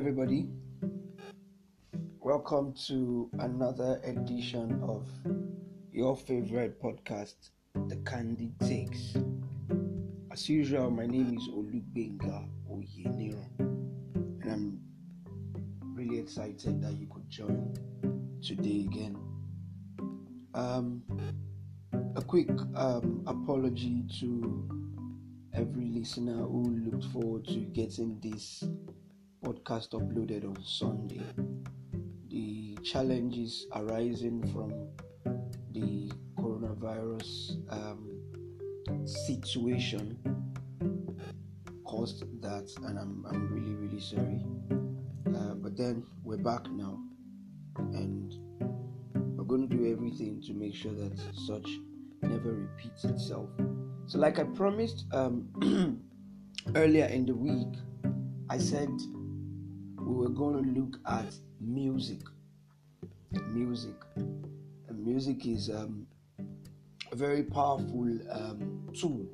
everybody. Welcome to another edition of your favorite podcast, The Candid Takes. As usual, my name is Olugbenga Oyeniro, and I'm really excited that you could join today again. Um, a quick um, apology to every listener who looked forward to getting this podcast uploaded on Sunday. The challenges arising from the coronavirus um, situation caused that, and I'm, I'm really, really sorry. Uh, but then we're back now, and we're going to do everything to make sure that such never repeats itself. So, like I promised um, earlier in the week, I said we were going to look at music. Music. And music is um, a very powerful um, tool,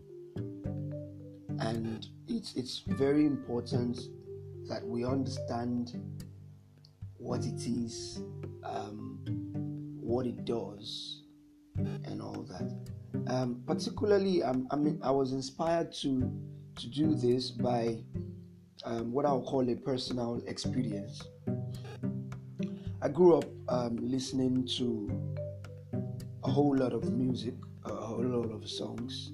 and it's it's very important that we understand what it is, um, what it does, and all that. Um, particularly, um, I mean, I was inspired to to do this by um, what I'll call a personal experience. I grew up um, listening to a whole lot of music, a whole lot of songs.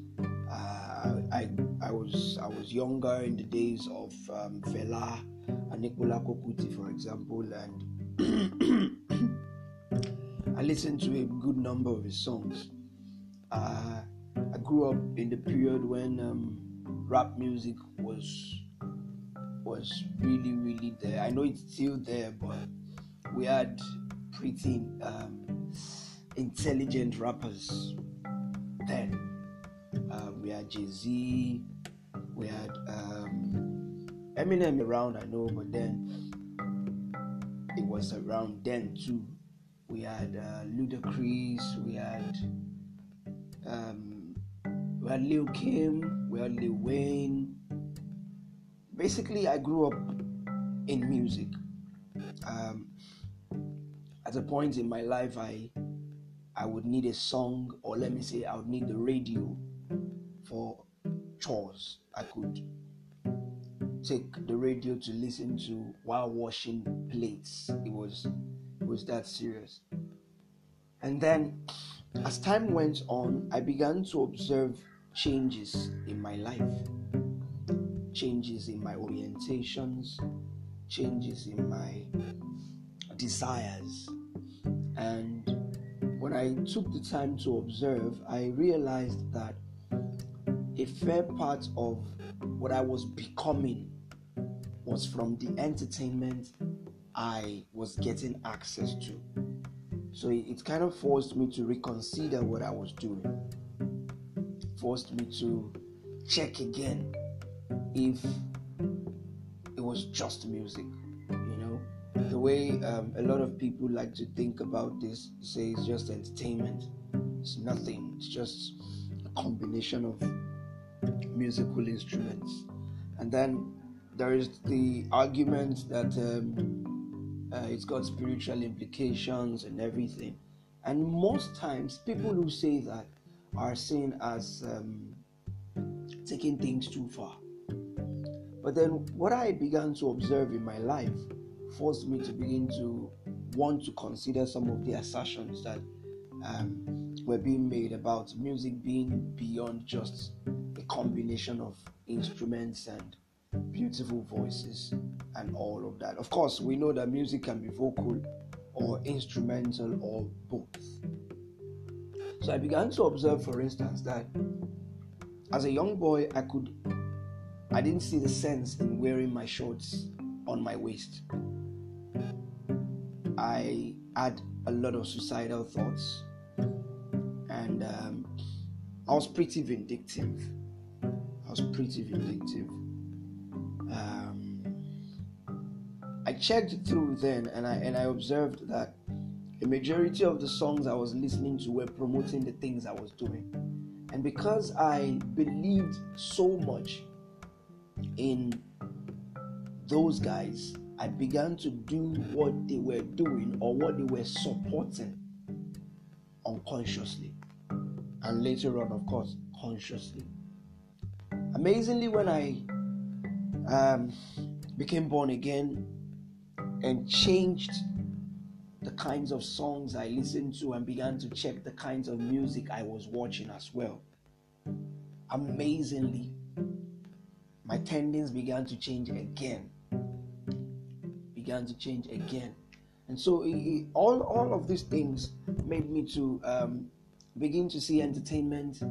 Uh, I I was I was younger in the days of um, Fela and Anikulapo Kuti, for example, and I listened to a good number of his songs. Uh, I grew up in the period when um, rap music was was really really there. I know it's still there, but we had pretty um, intelligent rappers then. Uh, we had Jay Z, we had um, Eminem around, I know, but then it was around then too. We had uh, Ludacris, we had um, we had Lil Kim, we had Lil Wayne. Basically, I grew up in music. Um, at a point in my life, I I would need a song, or let me say, I would need the radio for chores. I could take the radio to listen to while washing plates. It was it was that serious. And then as time went on, I began to observe changes in my life, changes in my orientations, changes in my desires. And when I took the time to observe, I realized that a fair part of what I was becoming was from the entertainment I was getting access to. So it, kind of forced me to reconsider what I was doing, forced me to check again if it was just music, you know. The way um, a lot of people like to think about this, say it's just entertainment. It's nothing. It's just a combination of musical instruments. And then there is the argument that um, uh, it's got spiritual implications and everything. And most times, people who say that are seen as um, taking things too far. But then, what I began to observe in my life forced me to begin to want to consider some of the assertions that um, were being made about music being beyond just a combination of instruments and beautiful voices and all of that. Of course, we know that music can be vocal or instrumental or both. So I began to observe, for instance, that as a young boy, I could, I didn't see the sense in wearing my shorts on my waist. I had a lot of suicidal thoughts, and um, I was pretty vindictive. I was pretty vindictive. Um, I checked through then, and I and I observed that a majority of the songs I was listening to were promoting the things I was doing, and because I believed so much in those guys, I began to do what they were doing or what they were supporting unconsciously. And later on, of course, consciously. Amazingly, when I um, became born again and changed the kinds of songs I listened to and began to check the kinds of music I was watching as well. Amazingly, my tendons began to change again. Began to change again. And so it, all, all of these things made me to um, begin to see entertainment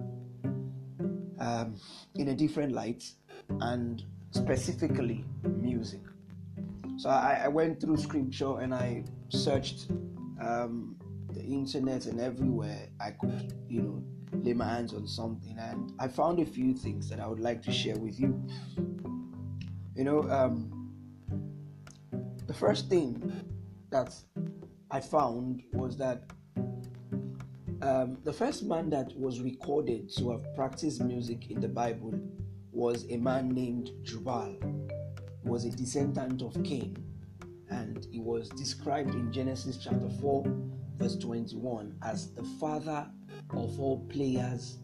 um, in a different light and specifically music. So I, I went through scripture and I searched um, the internet and everywhere I could, you know, lay my hands on something. And I found a few things that I would like to share with you. You know, um, the first thing that I found was that um, the first man that was recorded to have practiced music in the Bible was a man named Jubal. He was a descendant of Cain, and he was described in Genesis chapter 4, verse 21, as the father of all players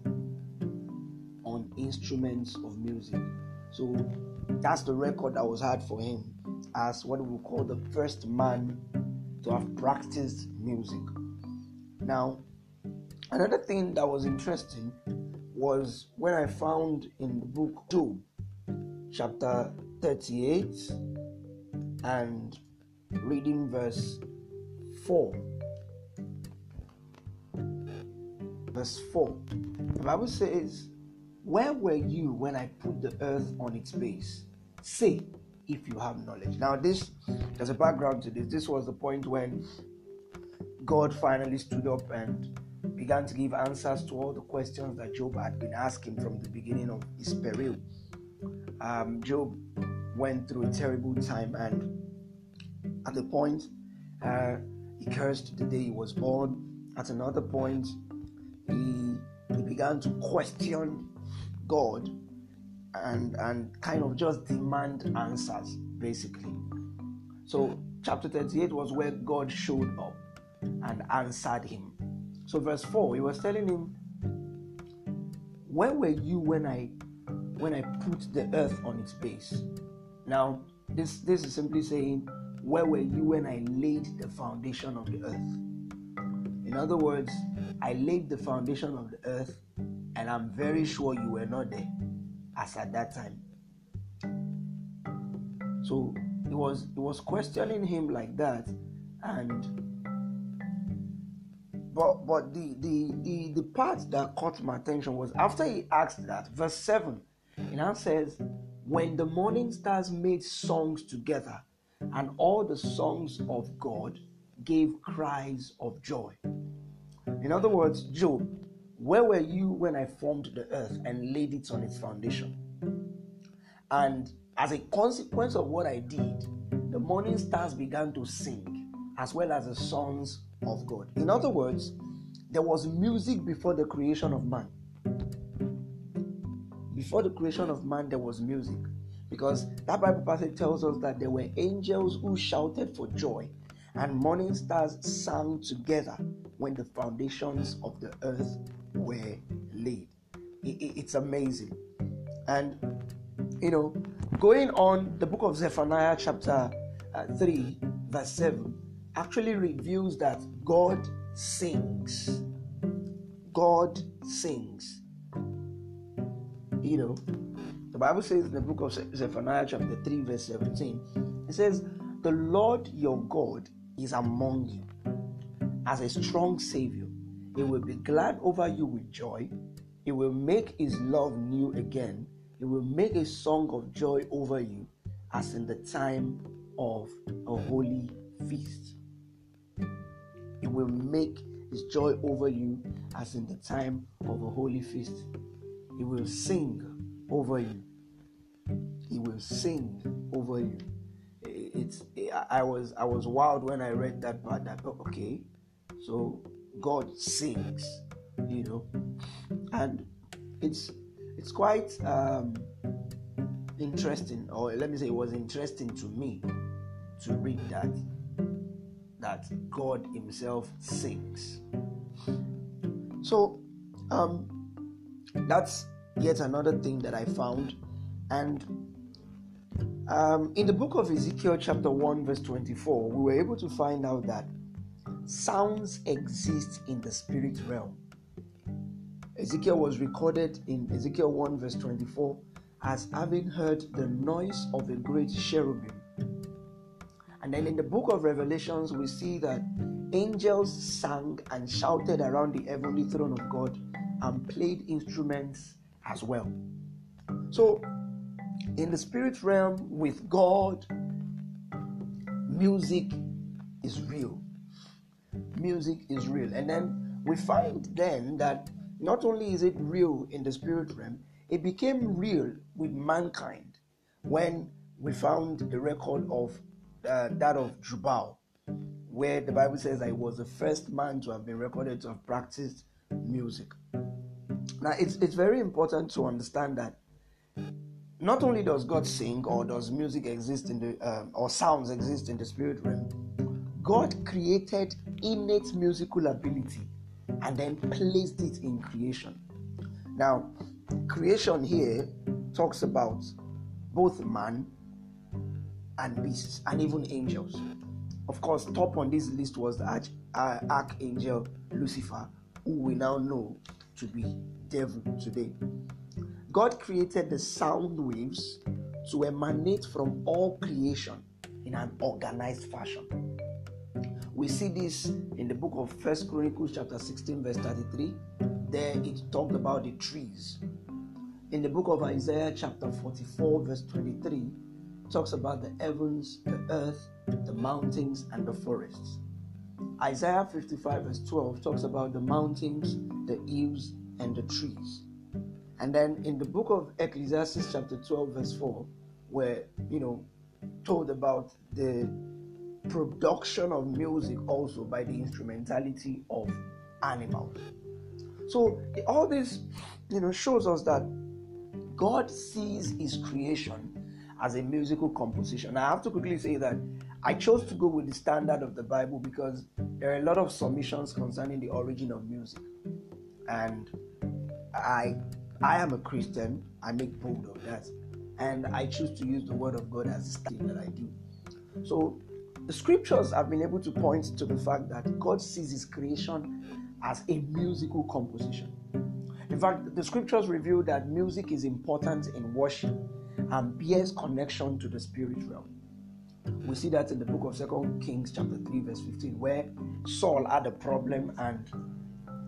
on instruments of music. So that's the record that was had for him as what we call the first man to have practiced music. Now, another thing that was interesting was when I found in the book Job, chapter 38, and reading verse 4. Verse 4. The Bible says, Where were you when I put the earth on its base? Say, if you have knowledge. Now, this there's a background to this. This was the point when God finally stood up and began to give answers to all the questions that Job had been asking from the beginning of his peril. Um, Job went through a terrible time, and at the point, uh, he cursed the day he was born. At another point, he, he began to question God and and kind of just demand answers basically. So chapter 38 was where god showed up and answered him. So verse 4 he was telling him where were you when i when i put the earth on its base? Now this this is simply saying where were you when i laid the foundation of the earth in other words i laid the foundation of the earth and i'm very sure you were not there as at that time. So he was he was questioning him like that, and but but the the the, the part that caught my attention was after he asked that, verse 7, it now says, When the morning stars made songs together, and all the songs of God gave cries of joy. In other words, Job, where were you when I formed the earth and laid it on its foundation? And as a consequence of what I did, the morning stars began to sing, as well as the sons of God. In other words, there was music before the creation of man. Before the creation of man, there was music. Because that Bible passage tells us that there were angels who shouted for joy, and morning stars sang together when the foundations of the earth were laid. It's amazing. And, you know, going on, the book of Zephaniah, chapter uh, 3, verse 7, actually reveals that God sings. God sings. You know, the Bible says in the book of Zephaniah, chapter 3, verse 17, it says, The Lord your God is among you as a strong Savior. He will be glad over you with joy. He will make his love new again. He will make a song of joy over you as in the time of a holy feast. He will make his joy over you as in the time of a holy feast. He will sing over you. He will sing over you. It's I was I was wild when I read that part. That okay, so God sings, you know, and it's it's quite um, interesting, or let me say, it was interesting to me to read that that God Himself sings. So um, that's yet another thing that I found. And um, in the book of Ezekiel, chapter 1, verse 24, we were able to find out that sounds exist in the spirit realm. Ezekiel was recorded in Ezekiel 1, verse 24, as having heard the noise of a great cherubim. And then in the book of Revelations, we see that angels sang and shouted around the heavenly throne of God and played instruments as well. So, in the spirit realm with God, music is real. Music is real. And then we find then that not only is it real in the spirit realm, it became real with mankind when we found the record of uh, that of Jubal, where the Bible says I was the first man to have been recorded to have practiced music. Now, it's, it's very important to understand that not only does God sing or does music exist in the um, or sounds exist in the spirit realm, God created innate musical ability and then placed it in creation. Now, creation here talks about both man and beasts and even angels. Of course, top on this list was the arch, uh, archangel Lucifer, who we now know to be devil today. God created the sound waves to emanate from all creation in an organized fashion. We see this in the book of First Chronicles chapter 16 verse 33. There it talked about the trees. In the book of Isaiah chapter 44 verse 23 talks about the heavens, the earth, the mountains and the forests. Isaiah 55 verse 12 talks about the mountains, the hills and the trees. And then in the book of Ecclesiastes, chapter 12, verse 4, where you know, told about the production of music also by the instrumentality of animals. So all this, you know, shows us that God sees His creation as a musical composition. I have to quickly say that I chose to go with the standard of the Bible because there are a lot of submissions concerning the origin of music, and I I am a Christian. I make bold of that, and I choose to use the Word of God as the thing that I do. So, the scriptures have been able to point to the fact that God sees His creation as a musical composition. In fact, the scriptures reveal that music is important in worship and bears connection to the spirit realm. We see that in the book of Second Kings, chapter 3, verse 15, where Saul had a problem and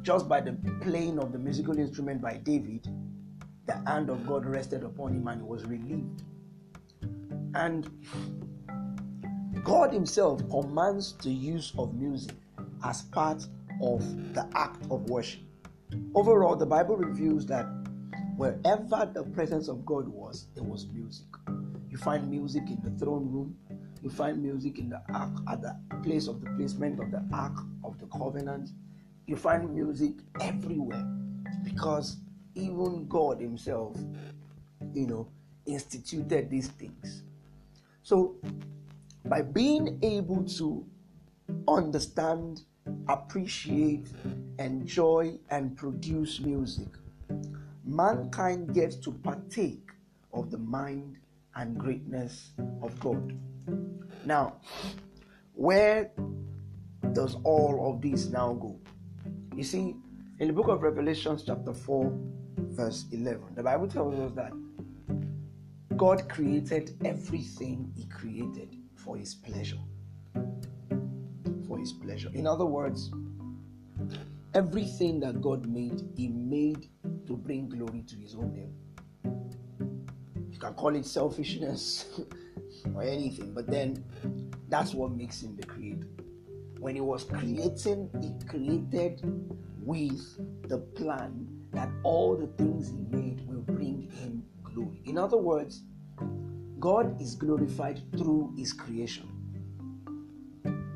just by the playing of the musical instrument by David, the hand of God rested upon him and he was relieved. And God Himself commands the use of music as part of the act of worship. Overall, the Bible reveals that wherever the presence of God was, there was music. You find music in the throne room, you find music in the ark at the place of the placement of the ark of the covenant, you find music everywhere because even God Himself, you know, instituted these things. So, by being able to understand, appreciate, enjoy, and produce music, mankind gets to partake of the mind and greatness of God. Now, where does all of this now go? You see, in the book of Revelations, chapter 4, verse 11, the Bible tells us that God created everything He created for His pleasure. For His pleasure. In other words, everything that God made, He made to bring glory to His own name. You can call it selfishness or anything, but then that's what makes Him the creator when he was creating, he created with the plan that all the things he made will bring him glory. In other words, God is glorified through his creation.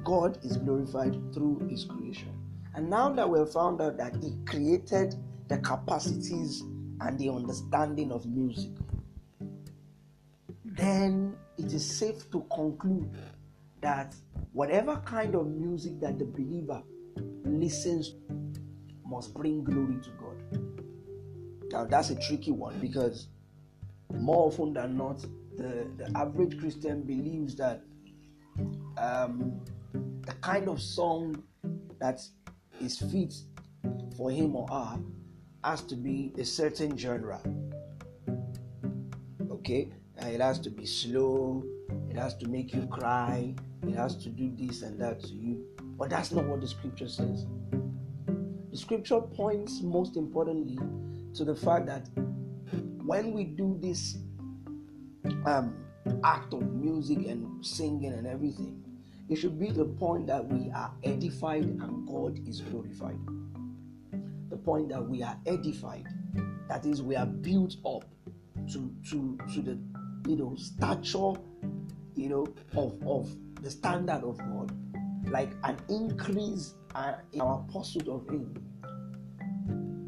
God is glorified through his creation. And now that we've found out that he created the capacities and the understanding of music, then it is safe to conclude that whatever kind of music that the believer listens must bring glory to God. Now that's a tricky one because more often than not, the, the average Christian believes that um, the kind of song that is fit for him or her has to be a certain genre. Okay, it has to be slow, it has to make you cry, it has to do this and that to you. But that's not what the scripture says. The scripture points most importantly to the fact that when we do this um, act of music and singing and everything, it should be the point that we are edified and God is glorified. The point that we are edified, that is, we are built up to to to the you know stature, you know, of of the standard of God, like an increase uh, in our pursuit of Him,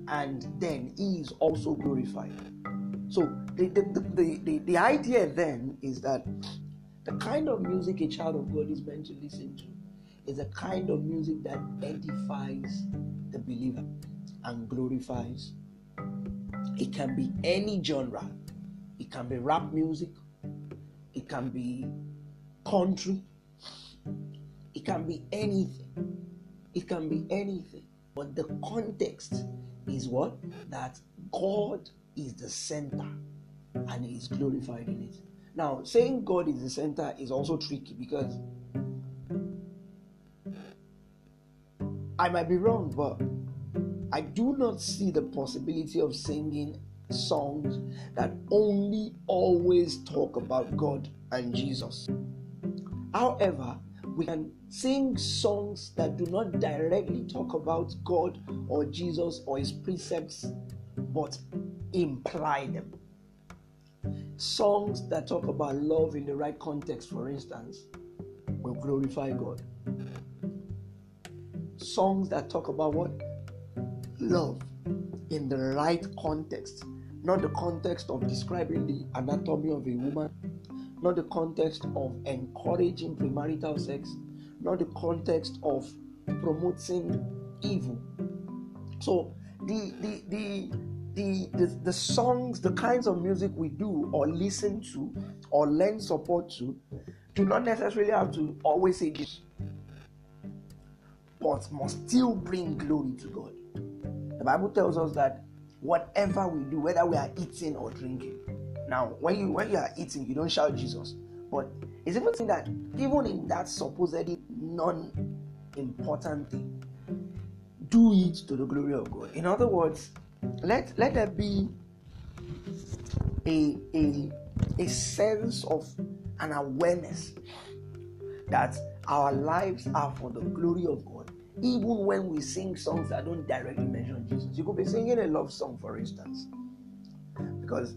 and then He is also glorified. So the, the, the, the, the idea then is that the kind of music a child of God is meant to listen to is a kind of music that edifies the believer and glorifies. It can be any genre. It can be rap music. It can be country. It can be anything. It can be anything. But the context is what? That God is the center and He is glorified in it. Now, saying God is the center is also tricky because I might be wrong, but I do not see the possibility of singing songs that only always talk about God and Jesus. However, we can sing songs that do not directly talk about God or Jesus or His precepts, but imply them. Songs that talk about love in the right context, for instance, will glorify God. Songs that talk about what? Love in the right context, not the context of describing the anatomy of a woman, not the context of encouraging premarital sex, not the context of promoting evil. So the the the the, the, the songs, the kinds of music we do or listen to or lend support to do not necessarily have to always say this, but must still bring glory to God. The Bible tells us that whatever we do, whether we are eating or drinking, now when you when you are eating, you don't shout Jesus, but it's even saying that even in that supposedly non-important thing, do it to the glory of God. In other words, let let there be a a a sense of an awareness that our lives are for the glory of God, even when we sing songs that don't directly mention Jesus. You could be singing a love song, for instance, because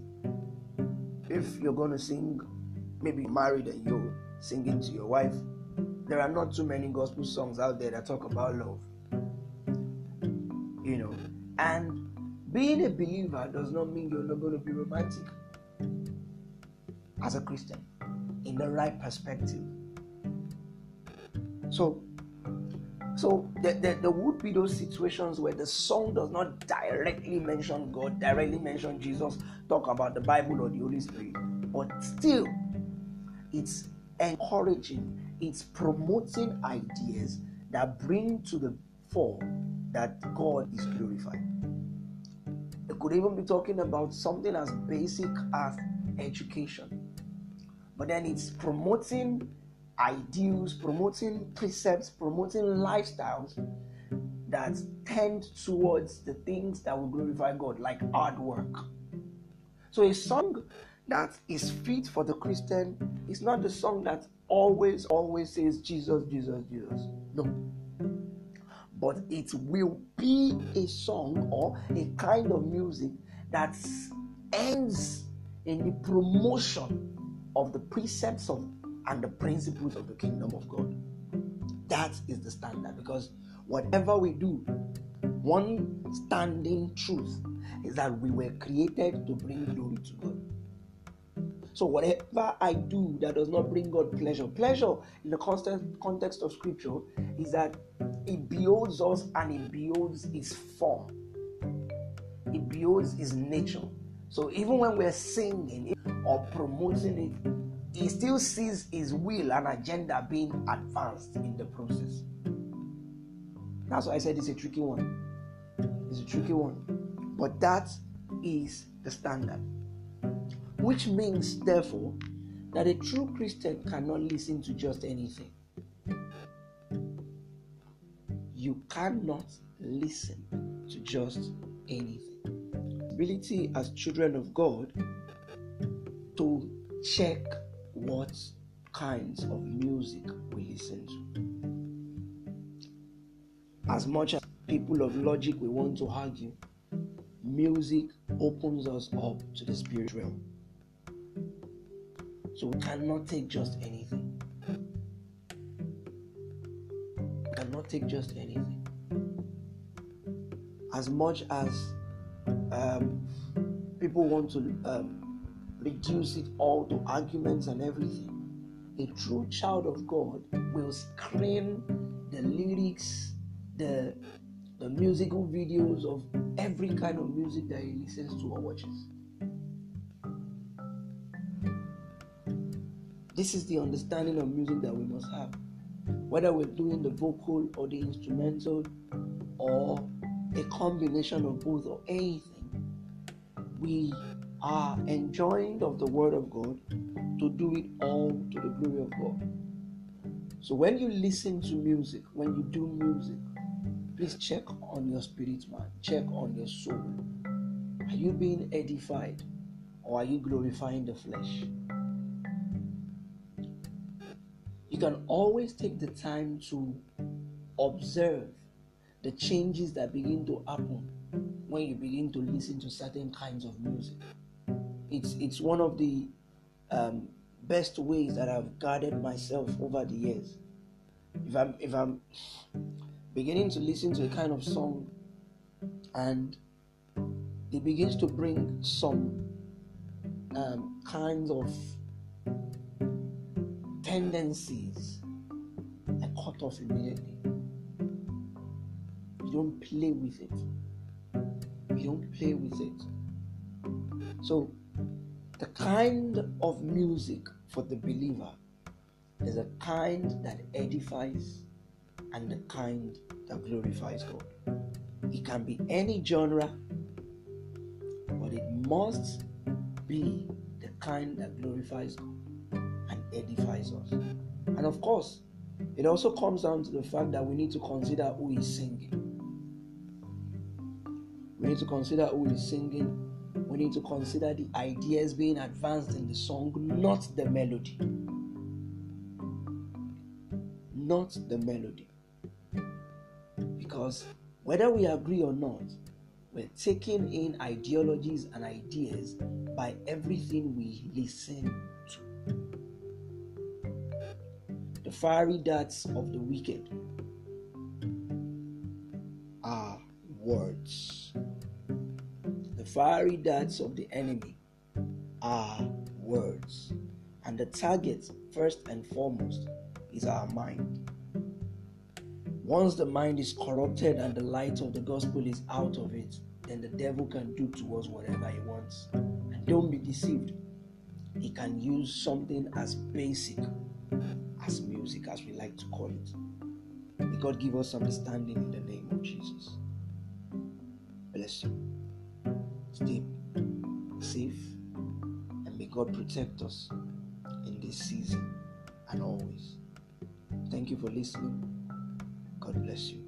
if you're going to sing, maybe married and you're singing to your wife, there are not too many gospel songs out there that talk about love. You know, and being a believer does not mean you're not going to be romantic as a Christian in the right perspective. So, so there, there, there, would be those situations where the song does not directly mention God, directly mention Jesus, talk about the Bible or the Holy Spirit, but still it's encouraging, it's promoting ideas that bring to the fore that God is glorified. It could even be talking about something as basic as education. But then it's promoting ideals, promoting precepts, promoting lifestyles that tend towards the things that will glorify God, like hard work. So a song that is fit for the Christian is not the song that always, always says Jesus, Jesus, Jesus. No but it will be a song or a kind of music that ends in the promotion of the precepts of and the principles of the kingdom of God. That is the standard because whatever we do, one standing truth is that we were created to bring glory to God. So whatever I do that does not bring God pleasure, pleasure in the context of scripture is that it beholds us and it beholds his form. It beholds his nature. So even when we're singing or promoting it, he still sees his will and agenda being advanced in the process. That's why I said it's a tricky one. It's a tricky one. But that is the standard. Which means, therefore, that a true Christian cannot listen to just anything. You cannot listen to just anything. Ability as children of God to check what kinds of music we listen to. As much as people of logic we want to argue, music opens us up to the spirit realm. So we cannot take just anything. We cannot take just anything. As much as um, people want to um, reduce it all to arguments and everything, a true child of God will screen the lyrics, the the musical videos of every kind of music that he listens to or watches. This is the understanding of music that we must have. Whether we're doing the vocal or the instrumental or a combination of both or anything, we are enjoined of the Word of God to do it all to the glory of God. So when you listen to music, when you do music, please check on your spirit man, check on your soul. Are you being edified or are you glorifying the flesh? You can always take the time to observe the changes that begin to happen when you begin to listen to certain kinds of music. It's it's one of the um, best ways that I've guarded myself over the years. If I'm if I'm beginning to listen to a kind of song and it begins to bring some um, kinds of tendencies I cut off immediately. You don't play with it. You don't play with it. So, the kind of music for the believer is a kind that edifies and the kind that glorifies God. It can be any genre, but it must be the kind that glorifies God and edifies us. And of course, it also comes down to the fact that we need to consider who is singing. We need to consider who is singing. We need to consider the ideas being advanced in the song, not the melody. Not the melody. Because whether we agree or not, we're taking in ideologies and ideas by everything we listen to. The fiery darts of the wicked are words. Fiery darts of the enemy are words. And the target, first and foremost, is our mind. Once the mind is corrupted and the light of the gospel is out of it, then the devil can do to us whatever he wants. And don't be deceived. He can use something as basic as music, as we like to call it. May God give us understanding in the name of Jesus. Bless you. Stay safe and may God protect us in this season and always. Thank you for listening. God bless you.